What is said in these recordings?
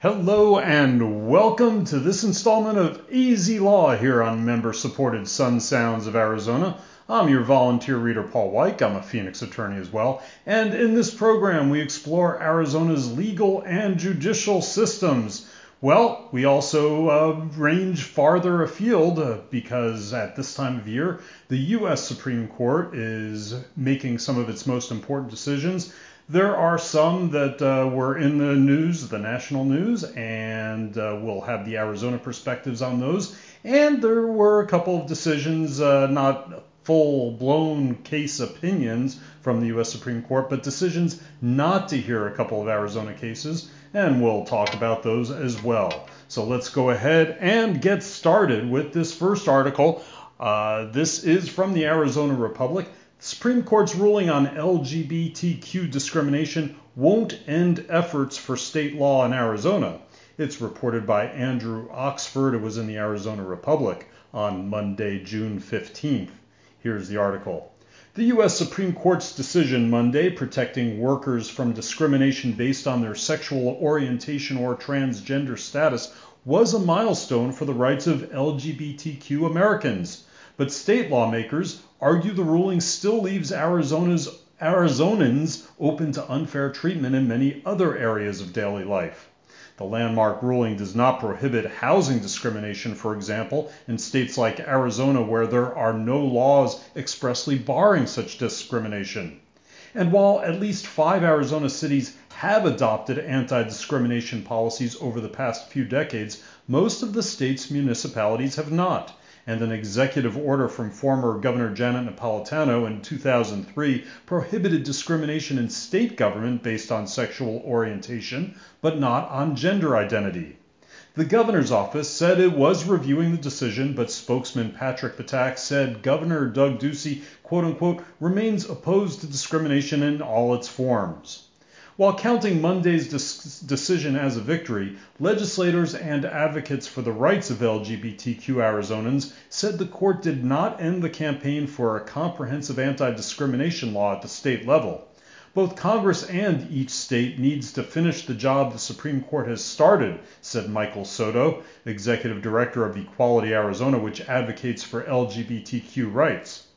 Hello and welcome to this installment of AZ Law here on member supported Sun Sounds of Arizona. I'm your volunteer reader, Paul Weick. I'm a Phoenix attorney as well. And in this program, we explore Arizona's legal and judicial systems. Well, we also uh, range farther afield uh, because at this time of year, the U.S. Supreme Court is making some of its most important decisions. There are some that uh, were in the news, the national news, and uh, we'll have the Arizona perspectives on those. And there were a couple of decisions, uh, not full blown case opinions from the U.S. Supreme Court, but decisions not to hear a couple of Arizona cases, and we'll talk about those as well. So let's go ahead and get started with this first article. Uh, this is from the Arizona Republic. Supreme Court's ruling on LGBTQ discrimination won't end efforts for state law in Arizona. It's reported by Andrew Oxford. It was in the Arizona Republic on Monday, June 15th. Here's the article. The U.S. Supreme Court's decision Monday protecting workers from discrimination based on their sexual orientation or transgender status was a milestone for the rights of LGBTQ Americans. But state lawmakers argue the ruling still leaves Arizona's Arizonans open to unfair treatment in many other areas of daily life. The landmark ruling does not prohibit housing discrimination, for example, in states like Arizona where there are no laws expressly barring such discrimination. And while at least five Arizona cities have adopted anti discrimination policies over the past few decades, most of the state's municipalities have not and an executive order from former Governor Janet Napolitano in 2003 prohibited discrimination in state government based on sexual orientation, but not on gender identity. The governor's office said it was reviewing the decision, but spokesman Patrick Ptak said Governor Doug Ducey, quote unquote, remains opposed to discrimination in all its forms. While counting Monday's decision as a victory, legislators and advocates for the rights of LGBTQ Arizonans said the court did not end the campaign for a comprehensive anti discrimination law at the state level. Both Congress and each state needs to finish the job the Supreme Court has started, said Michael Soto, executive director of Equality Arizona, which advocates for LGBTQ rights.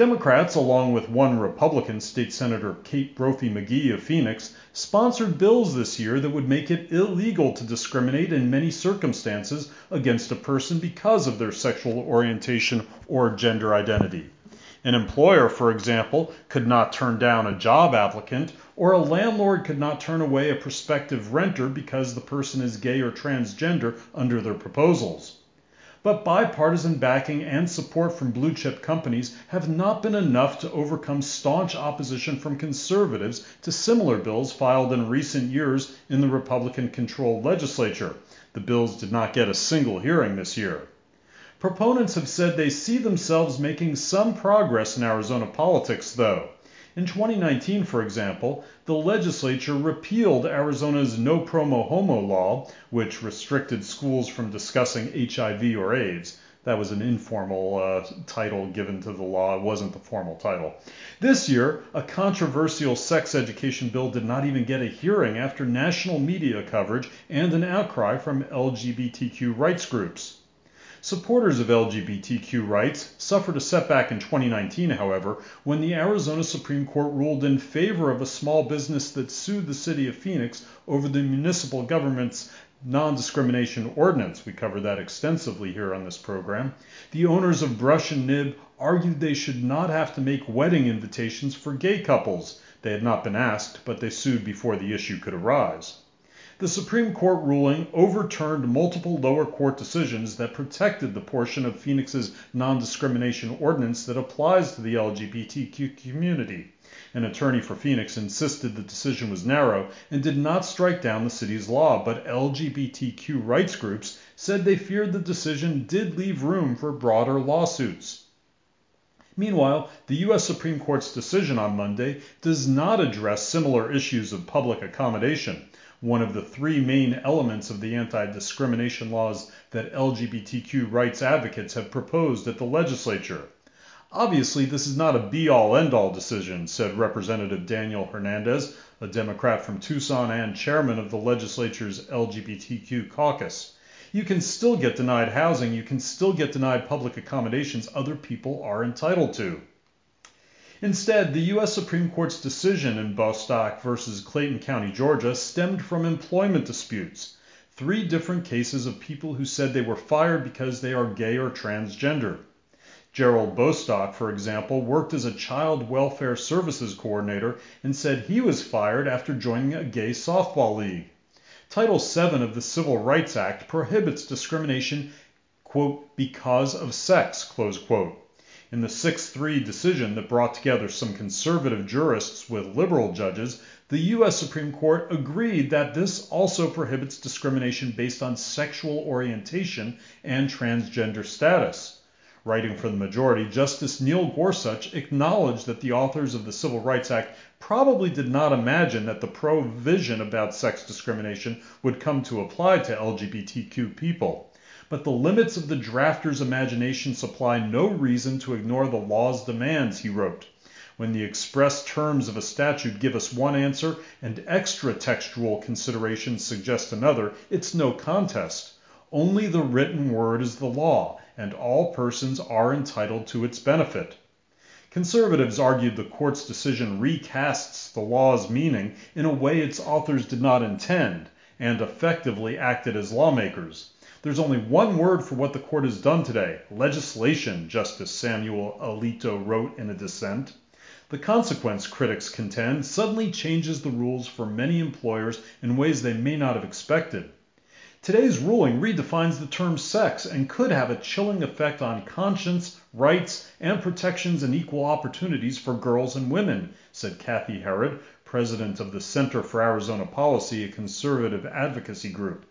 Democrats, along with one Republican, State Senator Kate Brophy McGee of Phoenix, sponsored bills this year that would make it illegal to discriminate in many circumstances against a person because of their sexual orientation or gender identity. An employer, for example, could not turn down a job applicant, or a landlord could not turn away a prospective renter because the person is gay or transgender under their proposals but bipartisan backing and support from blue chip companies have not been enough to overcome staunch opposition from conservatives to similar bills filed in recent years in the Republican controlled legislature. The bills did not get a single hearing this year. Proponents have said they see themselves making some progress in Arizona politics, though. In 2019, for example, the legislature repealed Arizona's No Promo Homo law, which restricted schools from discussing HIV or AIDS. That was an informal uh, title given to the law. It wasn't the formal title. This year, a controversial sex education bill did not even get a hearing after national media coverage and an outcry from LGBTQ rights groups. Supporters of LGBTQ rights suffered a setback in 2019, however, when the Arizona Supreme Court ruled in favor of a small business that sued the city of Phoenix over the municipal government's non discrimination ordinance. We covered that extensively here on this program. The owners of Brush and Nib argued they should not have to make wedding invitations for gay couples. They had not been asked, but they sued before the issue could arise the Supreme Court ruling overturned multiple lower court decisions that protected the portion of Phoenix's non discrimination ordinance that applies to the LGBTQ community. An attorney for Phoenix insisted the decision was narrow and did not strike down the city's law, but LGBTQ rights groups said they feared the decision did leave room for broader lawsuits. Meanwhile, the U.S. Supreme Court's decision on Monday does not address similar issues of public accommodation one of the three main elements of the anti discrimination laws that LGBTQ rights advocates have proposed at the legislature. Obviously, this is not a be all end all decision, said Representative Daniel Hernandez, a Democrat from Tucson and chairman of the legislature's LGBTQ caucus. You can still get denied housing, you can still get denied public accommodations other people are entitled to. Instead, the U.S. Supreme Court's decision in Bostock versus Clayton County, Georgia, stemmed from employment disputes. Three different cases of people who said they were fired because they are gay or transgender. Gerald Bostock, for example, worked as a child welfare services coordinator and said he was fired after joining a gay softball league. Title VII of the Civil Rights Act prohibits discrimination, quote, because of sex, close quote. In the 6 3 decision that brought together some conservative jurists with liberal judges, the U.S. Supreme Court agreed that this also prohibits discrimination based on sexual orientation and transgender status. Writing for the majority, Justice Neil Gorsuch acknowledged that the authors of the Civil Rights Act probably did not imagine that the provision about sex discrimination would come to apply to LGBTQ people. But the limits of the drafter's imagination supply no reason to ignore the law's demands, he wrote. When the express terms of a statute give us one answer and extra textual considerations suggest another, it's no contest. Only the written word is the law, and all persons are entitled to its benefit. Conservatives argued the court's decision recasts the law's meaning in a way its authors did not intend, and effectively acted as lawmakers. There's only one word for what the court has done today legislation, Justice Samuel Alito wrote in a dissent. The consequence, critics contend, suddenly changes the rules for many employers in ways they may not have expected. Today's ruling redefines the term sex and could have a chilling effect on conscience, rights, and protections and equal opportunities for girls and women, said Cathi Herrod, president of the Center for Arizona Policy, a conservative advocacy group.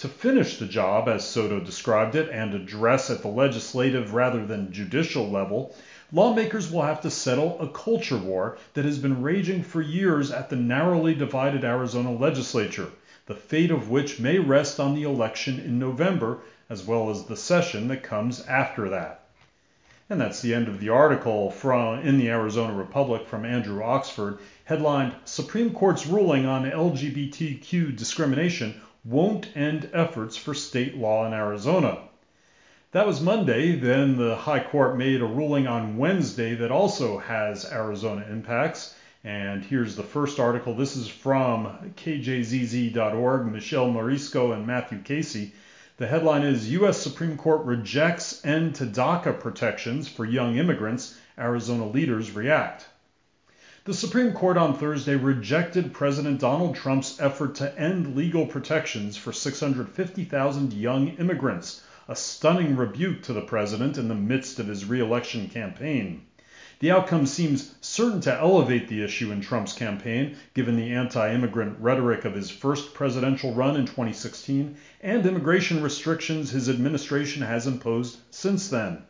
To finish the job, as Soto described it, and address at the legislative rather than judicial level, lawmakers will have to settle a culture war that has been raging for years at the narrowly divided Arizona legislature the fate of which may rest on the election in November, as well as the session that comes after that. And that's the end of the article from in the Arizona Republic from Andrew Oxford, headlined Supreme Court's ruling on LGBTQ discrimination won't end efforts for state law in Arizona. That was Monday. Then the High Court made a ruling on Wednesday that also has Arizona impacts. And here's the first article. This is from kjzz.org, Michel Marizco and Matthew Casey. The headline is U.S. Supreme Court rejects end to DACA protections for young immigrants. Arizona leaders react. The Supreme Court on Thursday rejected President Donald Trump's effort to end legal protections for 650,000 young immigrants, a stunning rebuke to the president in the midst of his reelection campaign. The outcome seems certain to elevate the issue in Trump's campaign, given the anti immigrant rhetoric of his first presidential run in 2016 and immigration restrictions his administration has imposed since then.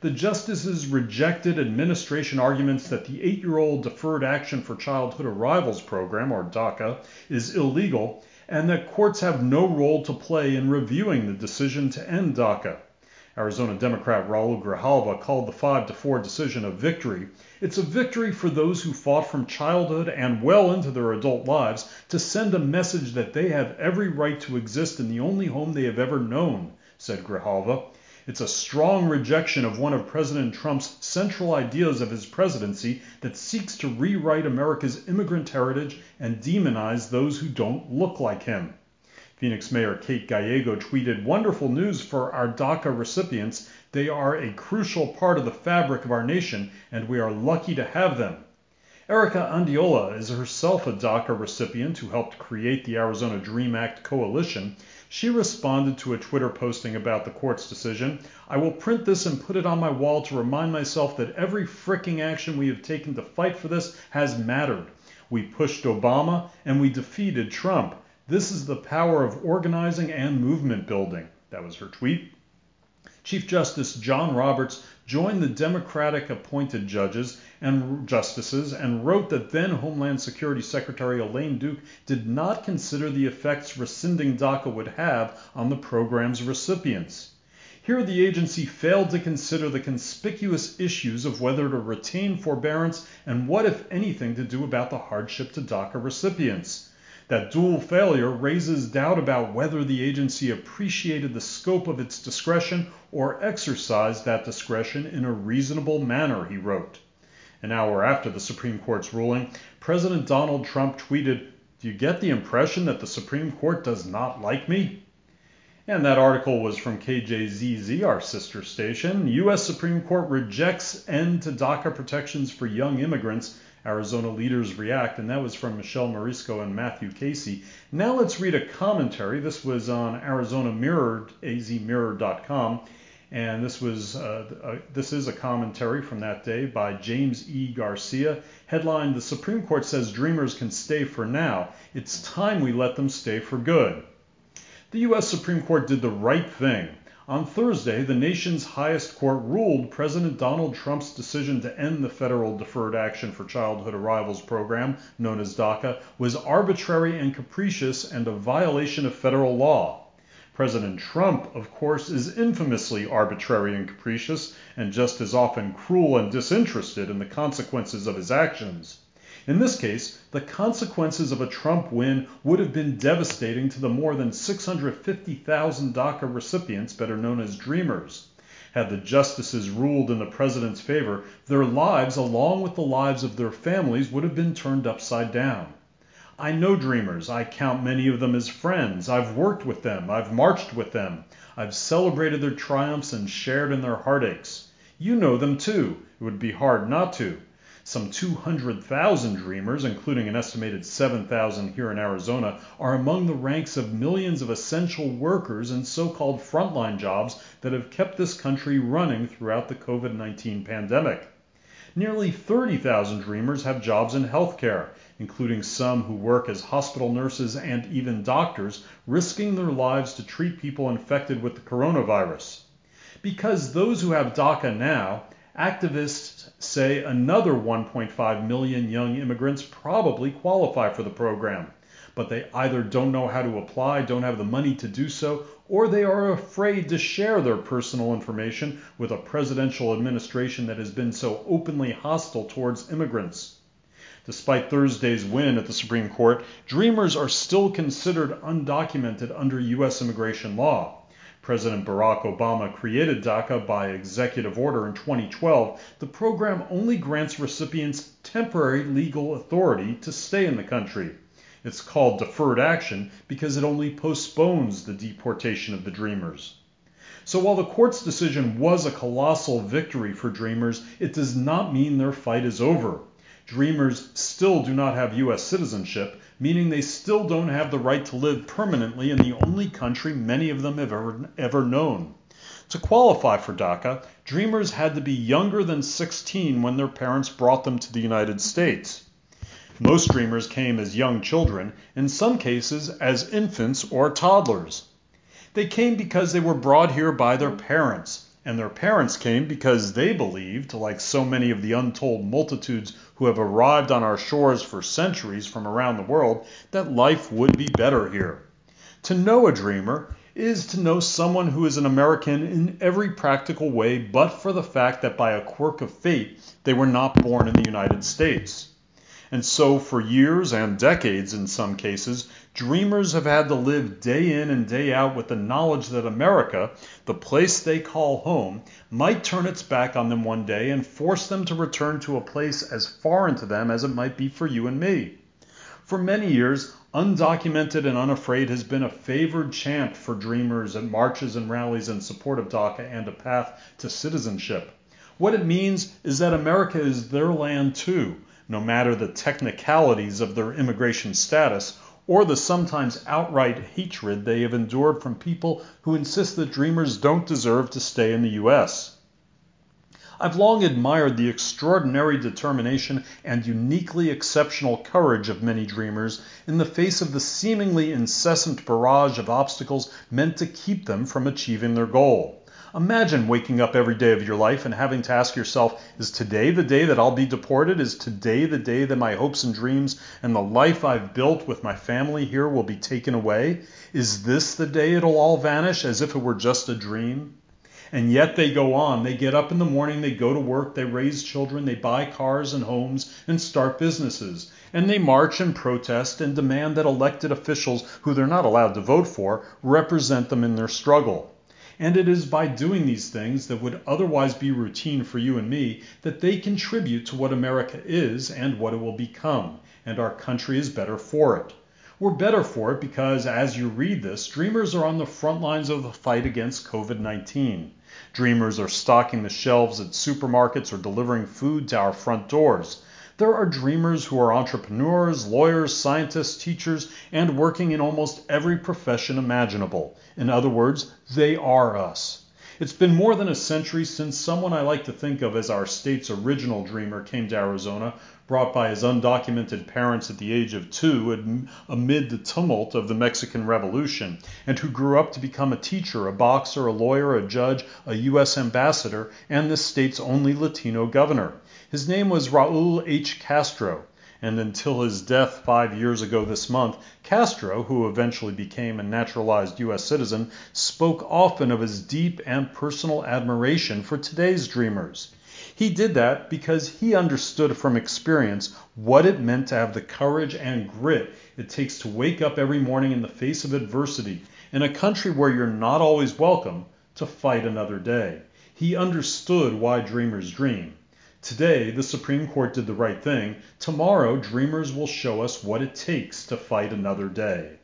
The justices rejected administration arguments that the eight year old Deferred Action for Childhood Arrivals program, or DACA, is illegal and that courts have no role to play in reviewing the decision to end DACA. Arizona Democrat Raul Grijalva called the 5 to 4 decision a victory. It's a victory for those who fought from childhood and well into their adult lives to send a message that they have every right to exist in the only home they have ever known, said Grijalva. It's a strong rejection of one of President Trump's central ideas of his presidency that seeks to rewrite America's immigrant heritage and demonize those who don't look like him. Phoenix Mayor Kate Gallego tweeted, Wonderful news for our DACA recipients. They are a crucial part of the fabric of our nation, and we are lucky to have them. Erika Andiola is herself a DACA recipient who helped create the Arizona Dream Act coalition. She responded to a Twitter posting about the court's decision. I will print this and put it on my wall to remind myself that every fricking action we have taken to fight for this has mattered. We pushed Obama and we defeated Trump. This is the power of organizing and movement building. That was her tweet. Chief Justice John Roberts joined the Democratic appointed judges and justices and wrote that then Homeland Security Secretary Elaine Duke did not consider the effects rescinding DACA would have on the program's recipients. Here, the agency failed to consider the conspicuous issues of whether to retain forbearance and what, if anything, to do about the hardship to DACA recipients. That dual failure raises doubt about whether the agency appreciated the scope of its discretion or exercised that discretion in a reasonable manner, he wrote. An hour after the Supreme Court's ruling, President Donald Trump tweeted, Do you get the impression that the Supreme Court does not like me? And that article was from KJZZ, our sister station. U.S. Supreme Court rejects end to DACA protections for young immigrants. Arizona leaders react. And that was from Michel Marizco and Matthew Casey. Now let's read a commentary. This was on Arizona Mirror, azmirror.com. And this was uh, uh, this is a commentary from that day by James E. Garcia. Headline: The Supreme Court says Dreamers can stay for now. It's time we let them stay for good. The U.S. Supreme Court did the right thing. On Thursday, the nation's highest court ruled President Donald Trump's decision to end the federal Deferred Action for Childhood Arrivals program, known as DACA, was arbitrary and capricious and a violation of federal law. President Trump, of course, is infamously arbitrary and capricious and just as often cruel and disinterested in the consequences of his actions. In this case, the consequences of a Trump win would have been devastating to the more than 650,000 DACA recipients, better known as Dreamers. Had the justices ruled in the president's favor, their lives, along with the lives of their families, would have been turned upside down. I know Dreamers. I count many of them as friends. I've worked with them. I've marched with them. I've celebrated their triumphs and shared in their heartaches. You know them too. It would be hard not to. Some 200,000 Dreamers, including an estimated 7,000 here in Arizona, are among the ranks of millions of essential workers and so called frontline jobs that have kept this country running throughout the COVID 19 pandemic. Nearly 30,000 Dreamers have jobs in healthcare, including some who work as hospital nurses and even doctors, risking their lives to treat people infected with the coronavirus. Because those who have DACA now, activists say another 1.5 million young immigrants probably qualify for the program, but they either don't know how to apply, don't have the money to do so, or they are afraid to share their personal information with a presidential administration that has been so openly hostile towards immigrants. Despite Thursday's win at the Supreme Court, Dreamers are still considered undocumented under U.S. immigration law. President Barack Obama created DACA by executive order in 2012, the program only grants recipients temporary legal authority to stay in the country. It's called deferred action because it only postpones the deportation of the Dreamers. So while the court's decision was a colossal victory for Dreamers, it does not mean their fight is over. Dreamers still do not have U.S. citizenship, meaning they still don't have the right to live permanently in the only country many of them have ever, ever known. To qualify for DACA, Dreamers had to be younger than 16 when their parents brought them to the United States. Most Dreamers came as young children, in some cases as infants or toddlers. They came because they were brought here by their parents, and their parents came because they believed, like so many of the untold multitudes who have arrived on our shores for centuries from around the world, that life would be better here. To know a dreamer is to know someone who is an American in every practical way, but for the fact that by a quirk of fate, they were not born in the United States. And so, for years and decades in some cases, dreamers have had to live day in and day out with the knowledge that America, the place they call home, might turn its back on them one day and force them to return to a place as foreign to them as it might be for you and me. For many years, undocumented and unafraid has been a favored chant for dreamers at marches and rallies in support of DACA and a path to citizenship. What it means is that America is their land too no matter the technicalities of their immigration status or the sometimes outright hatred they have endured from people who insist that dreamers don't deserve to stay in the U.S. I've long admired the extraordinary determination and uniquely exceptional courage of many dreamers in the face of the seemingly incessant barrage of obstacles meant to keep them from achieving their goal. Imagine waking up every day of your life and having to ask yourself, is today the day that I'll be deported? Is today the day that my hopes and dreams and the life I've built with my family here will be taken away? Is this the day it'll all vanish as if it were just a dream? And yet they go on. They get up in the morning, they go to work, they raise children, they buy cars and homes and start businesses. And they march and protest and demand that elected officials who they're not allowed to vote for represent them in their struggle. And it is by doing these things that would otherwise be routine for you and me that they contribute to what America is and what it will become, and our country is better for it. We're better for it because, as you read this, dreamers are on the front lines of the fight against COVID 19. Dreamers are stocking the shelves at supermarkets or delivering food to our front doors. There are dreamers who are entrepreneurs, lawyers, scientists, teachers, and working in almost every profession imaginable. In other words, they are us. It's been more than a century since someone I like to think of as our state's original dreamer came to Arizona, brought by his undocumented parents at the age of two amid the tumult of the Mexican Revolution, and who grew up to become a teacher, a boxer, a lawyer, a judge, a U.S. ambassador, and this state's only Latino governor. His name was Raul H. Castro, and until his death five years ago this month, Castro, who eventually became a naturalized U.S. citizen, spoke often of his deep and personal admiration for today's dreamers. He did that because he understood from experience what it meant to have the courage and grit it takes to wake up every morning in the face of adversity in a country where you're not always welcome to fight another day. He understood why dreamers dream. Today, the Supreme Court did the right thing. Tomorrow, dreamers will show us what it takes to fight another day.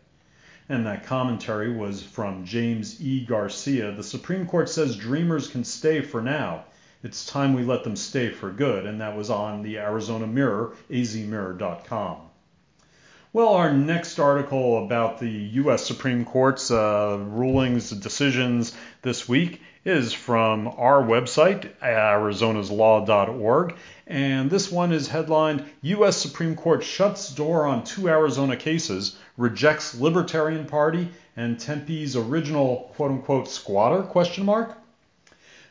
And that commentary was from James E. Garcia. The Supreme Court says dreamers can stay for now. It's time we let them stay for good. And that was on the Arizona Mirror, azmirror.com. Well, our next article about the U.S. Supreme Court's uh, rulings, decisions this week is from our website, arizonaslaw.org. And this one is headlined U.S. Supreme Court shuts door on two Arizona cases, rejects Libertarian Party and Tempe's original quote unquote squatter question mark.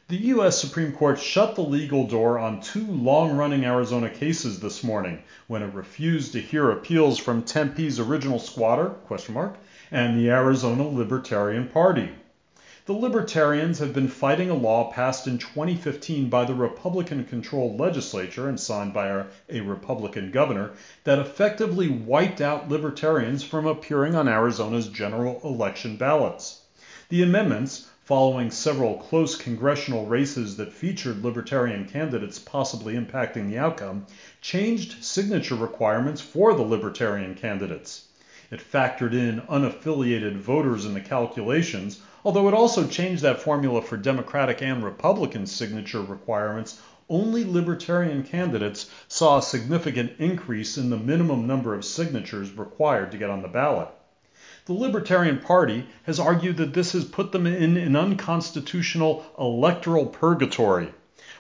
The U.S. Supreme Court shut the legal door on two long-running Arizona cases this morning when it refused to hear appeals from Tempe's original squatter question mark and the Arizona Libertarian Party. The Libertarians have been fighting a law passed in 2015 by the Republican controlled legislature and signed by a Republican governor that effectively wiped out Libertarians from appearing on Arizona's general election ballots. The amendments, following several close congressional races that featured Libertarian candidates possibly impacting the outcome, changed signature requirements for the Libertarian candidates. It factored in unaffiliated voters in the calculations, although it also changed that formula for Democratic and Republican signature requirements. Only Libertarian candidates saw a significant increase in the minimum number of signatures required to get on the ballot. The Libertarian Party has argued that this has put them in an unconstitutional electoral purgatory.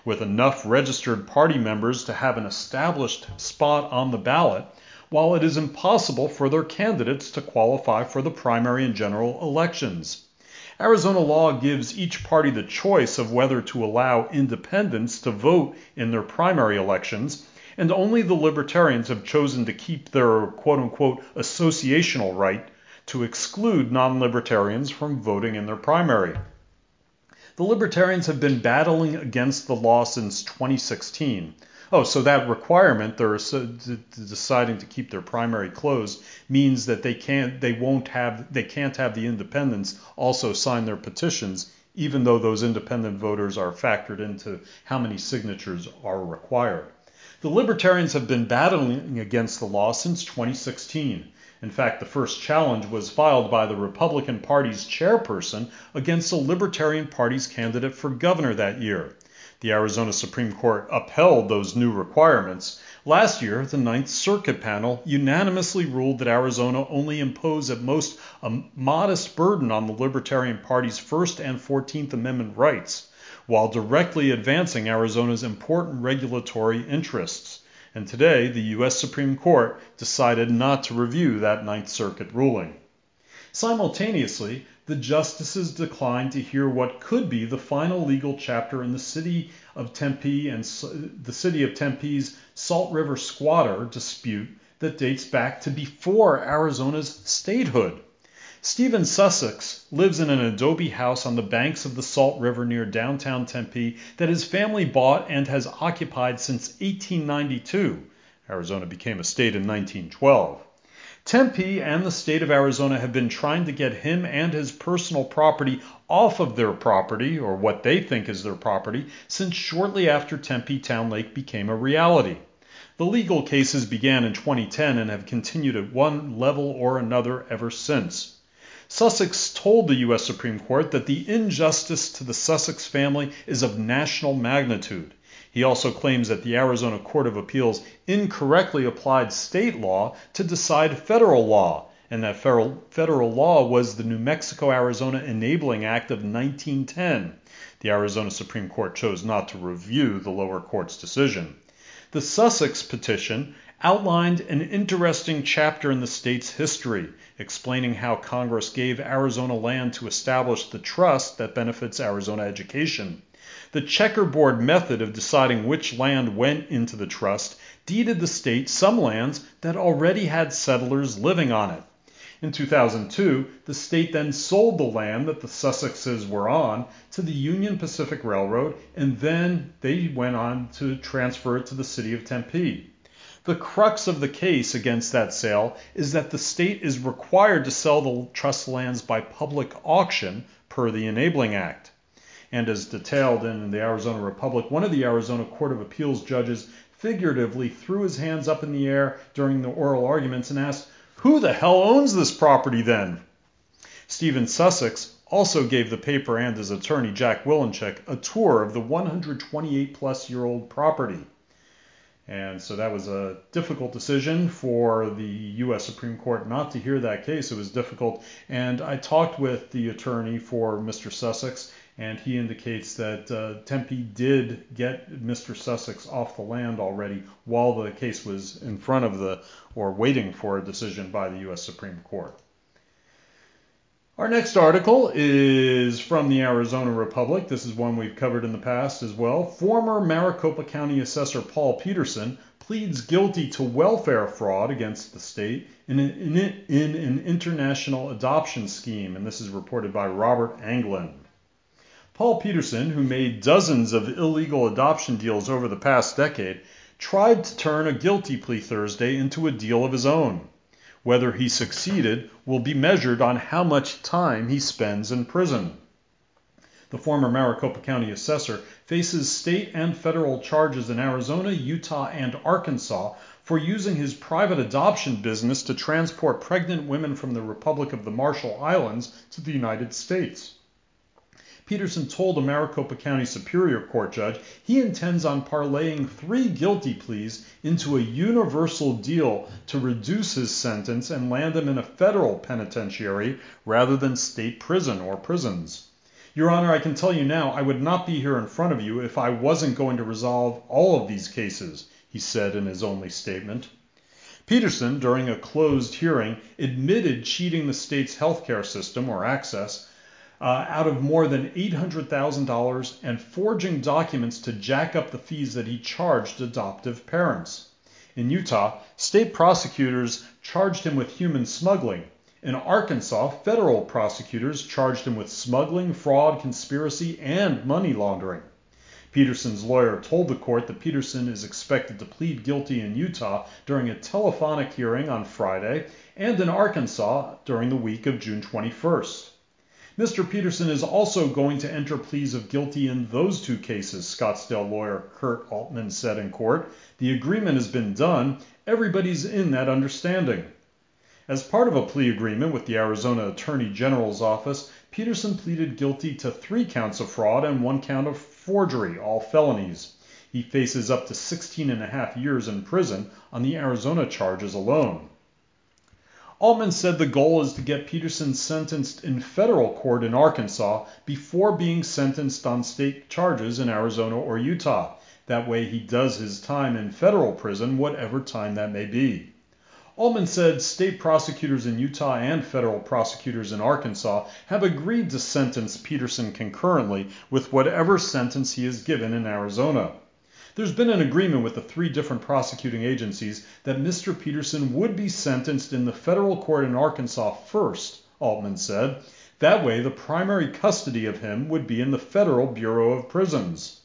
With enough registered party members to have an established spot on the ballot, while it is impossible for their candidates to qualify for the primary and general elections. Arizona law gives each party the choice of whether to allow independents to vote in their primary elections, and only the libertarians have chosen to keep their quote unquote associational right to exclude non libertarians from voting in their primary. The libertarians have been battling against the law since 2016. Oh, so that requirement they're deciding to keep their primary closed means that they can't they won't have they can't have the independents also sign their petitions even though those independent voters are factored into how many signatures are required. The libertarians have been battling against the law since 2016. In fact, the first challenge was filed by the Republican Party's chairperson against the Libertarian Party's candidate for governor that year. The Arizona Supreme Court upheld those new requirements. Last year, the Ninth Circuit panel unanimously ruled that Arizona only impose at most a modest burden on the Libertarian Party's First and Fourteenth Amendment rights, while directly advancing Arizona's important regulatory interests. And today, the U.S. Supreme Court decided not to review that Ninth Circuit ruling. Simultaneously, the justices declined to hear what could be the final legal chapter in the city of Tempe and the city of Tempe's Salt River squatter dispute that dates back to before Arizona's statehood. Stephen Sussex lives in an adobe house on the banks of the Salt River near downtown Tempe that his family bought and has occupied since 1892. Arizona became a state in 1912. Tempe and the state of Arizona have been trying to get him and his personal property off of their property, or what they think is their property, since shortly after Tempe Town Lake became a reality. The legal cases began in 2010 and have continued at one level or another ever since. Sussex told the U.S. Supreme Court that the injustice to the Sussex family is of national magnitude. He also claims that the Arizona Court of Appeals incorrectly applied state law to decide federal law, and that federal, federal law was the New Mexico Arizona Enabling Act of 1910. The Arizona Supreme Court chose not to review the lower court's decision. The Sussex petition outlined an interesting chapter in the state's history, explaining how Congress gave Arizona land to establish the trust that benefits Arizona education. The checkerboard method of deciding which land went into the trust deeded the state some lands that already had settlers living on it. In 2002, the state then sold the land that the Sussexes were on to the Union Pacific Railroad, and then they went on to transfer it to the city of Tempe. The crux of the case against that sale is that the state is required to sell the trust lands by public auction per the Enabling Act and as detailed in the Arizona Republic, one of the Arizona Court of Appeals judges figuratively threw his hands up in the air during the oral arguments and asked, Who the hell owns this property then? Stephen Sussex also gave the paper and his attorney, Jack Wilenchik, a tour of the 128 plus year old property. And so that was a difficult decision for the U.S. Supreme Court not to hear that case. It was difficult. And I talked with the attorney for Mr. Sussex, and he indicates that uh, Tempe did get Mr. Sussex off the land already while the case was in front of the or waiting for a decision by the U.S. Supreme Court. Our next article is from the Arizona Republic. This is one we've covered in the past as well. Former Maricopa County Assessor Paul Petersen pleads guilty to welfare fraud against the state in an, in, in an international adoption scheme, and this is reported by Robert Anglen. Paul Petersen, who made dozens of illegal adoption deals over the past decade, tried to turn a guilty plea Thursday into a deal of his own. Whether he succeeded will be measured on how much time he spends in prison. The former Maricopa County assessor faces state and federal charges in Arizona, Utah, and Arkansas for using his private adoption business to transport pregnant women from the Republic of the Marshall Islands to the United States. Petersen told a Maricopa County Superior Court judge he intends on parlaying three guilty pleas into a universal deal to reduce his sentence and land him in a federal penitentiary rather than state prison or prisons. Your Honor, I can tell you now, I would not be here in front of you if I wasn't going to resolve all of these cases, he said in his only statement. Petersen, during a closed hearing, admitted cheating the state's health care system or access uh, out of more than $800,000 and forging documents to jack up the fees that he charged adoptive parents. In Utah, state prosecutors charged him with human smuggling. In Arkansas, federal prosecutors charged him with smuggling, fraud, conspiracy, and money laundering. Petersen's lawyer told the court that Petersen is expected to plead guilty in Utah during a telephonic hearing on Friday and in Arkansas during the week of June 21st. Mr. Petersen is also going to enter pleas of guilty in those two cases, Scottsdale lawyer Kurt Altman said in court. The agreement has been done. Everybody's in that understanding. As part of a plea agreement with the Arizona Attorney General's office, Petersen pleaded guilty to three counts of fraud and one count of forgery, all felonies. He faces up to 16 and a half years in prison on the Arizona charges alone. Altman said the goal is to get Petersen sentenced in federal court in Arkansas before being sentenced on state charges in Arizona or Utah. That way he does his time in federal prison, whatever time that may be. Altman said state prosecutors in Utah and federal prosecutors in Arkansas have agreed to sentence Petersen concurrently with whatever sentence he is given in Arizona. There's been an agreement with the three different prosecuting agencies that Mr. Petersen would be sentenced in the federal court in Arkansas first, Altman said. That way, the primary custody of him would be in the Federal Bureau of Prisons.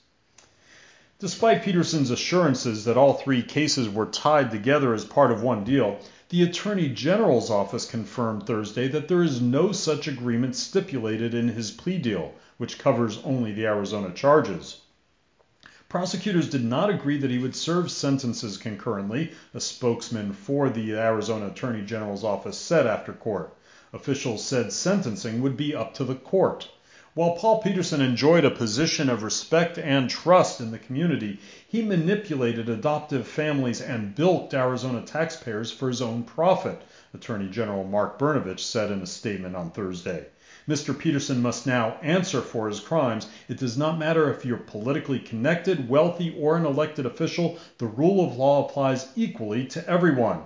Despite Petersen's assurances that all three cases were tied together as part of one deal, the Attorney General's office confirmed Thursday that there is no such agreement stipulated in his plea deal, which covers only the Arizona charges. Prosecutors did not agree that he would serve sentences concurrently, a spokesman for the Arizona Attorney General's office said after court. Officials said sentencing would be up to the court. While Paul Petersen enjoyed a position of respect and trust in the community, he manipulated adoptive families and bilked Arizona taxpayers for his own profit, Attorney General Mark Brnovich said in a statement on Thursday. Mr. Petersen must now answer for his crimes. It does not matter if you're politically connected, wealthy, or an elected official, the rule of law applies equally to everyone.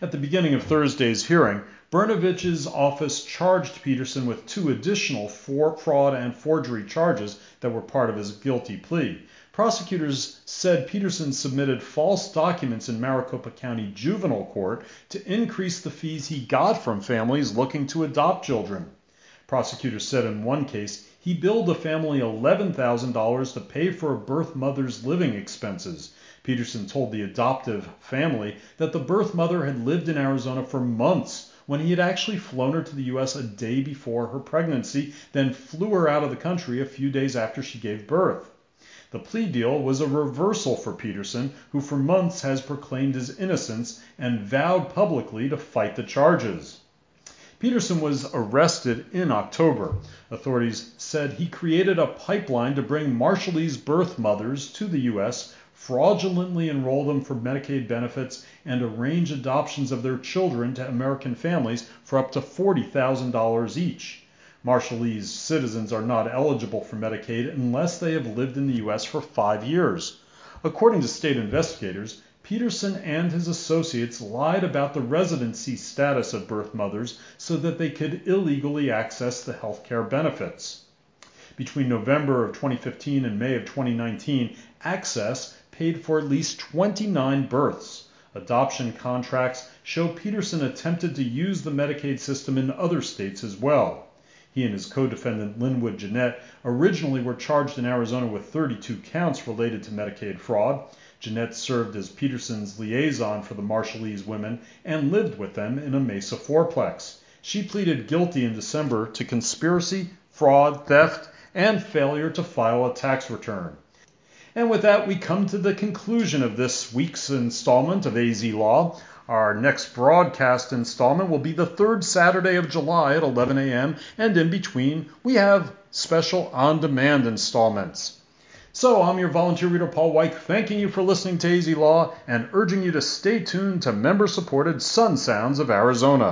At the beginning of Thursday's hearing, Brnovich's office charged Petersen with two additional fraud and forgery charges that were part of his guilty plea. Prosecutors said Petersen submitted false documents in Maricopa County Juvenile Court to increase the fees he got from families looking to adopt children. Prosecutors said in one case he billed the family $11,000 to pay for a birth mother's living expenses. Petersen told the adoptive family that the birth mother had lived in Arizona for months when he had actually flown her to the U.S. a day before her pregnancy, then flew her out of the country a few days after she gave birth. The plea deal was a reversal for Petersen, who for months has proclaimed his innocence and vowed publicly to fight the charges. Petersen was arrested in October. Authorities said he created a pipeline to bring Marshallese birth mothers to the U.S fraudulently enroll them for Medicaid benefits, and arrange adoptions of their children to American families for up to $40,000 each. Marshallese citizens are not eligible for Medicaid unless they have lived in the U.S. for five years. According to state investigators, Petersen and his associates lied about the residency status of birth mothers so that they could illegally access the health care benefits. Between November of 2015 and May of 2019, Access paid for at least 29 births. Adoption contracts show Petersen attempted to use the Medicaid system in other states as well. He and his co defendant Lynwood Jennet originally were charged in Arizona with 32 counts related to Medicaid fraud. Jennet served as Petersen's liaison for the Marshallese women and lived with them in a Mesa fourplex. She pleaded guilty in December to conspiracy, fraud, theft, and failure to file a tax return. And with that, we come to the conclusion of this week's installment of AZ Law. Our next broadcast installment will be the third Saturday of July at 11 a.m., and in between, we have special on demand installments. So, I'm your volunteer reader, Paul White, thanking you for listening to AZ Law and urging you to stay tuned to member supported Sun Sounds of Arizona.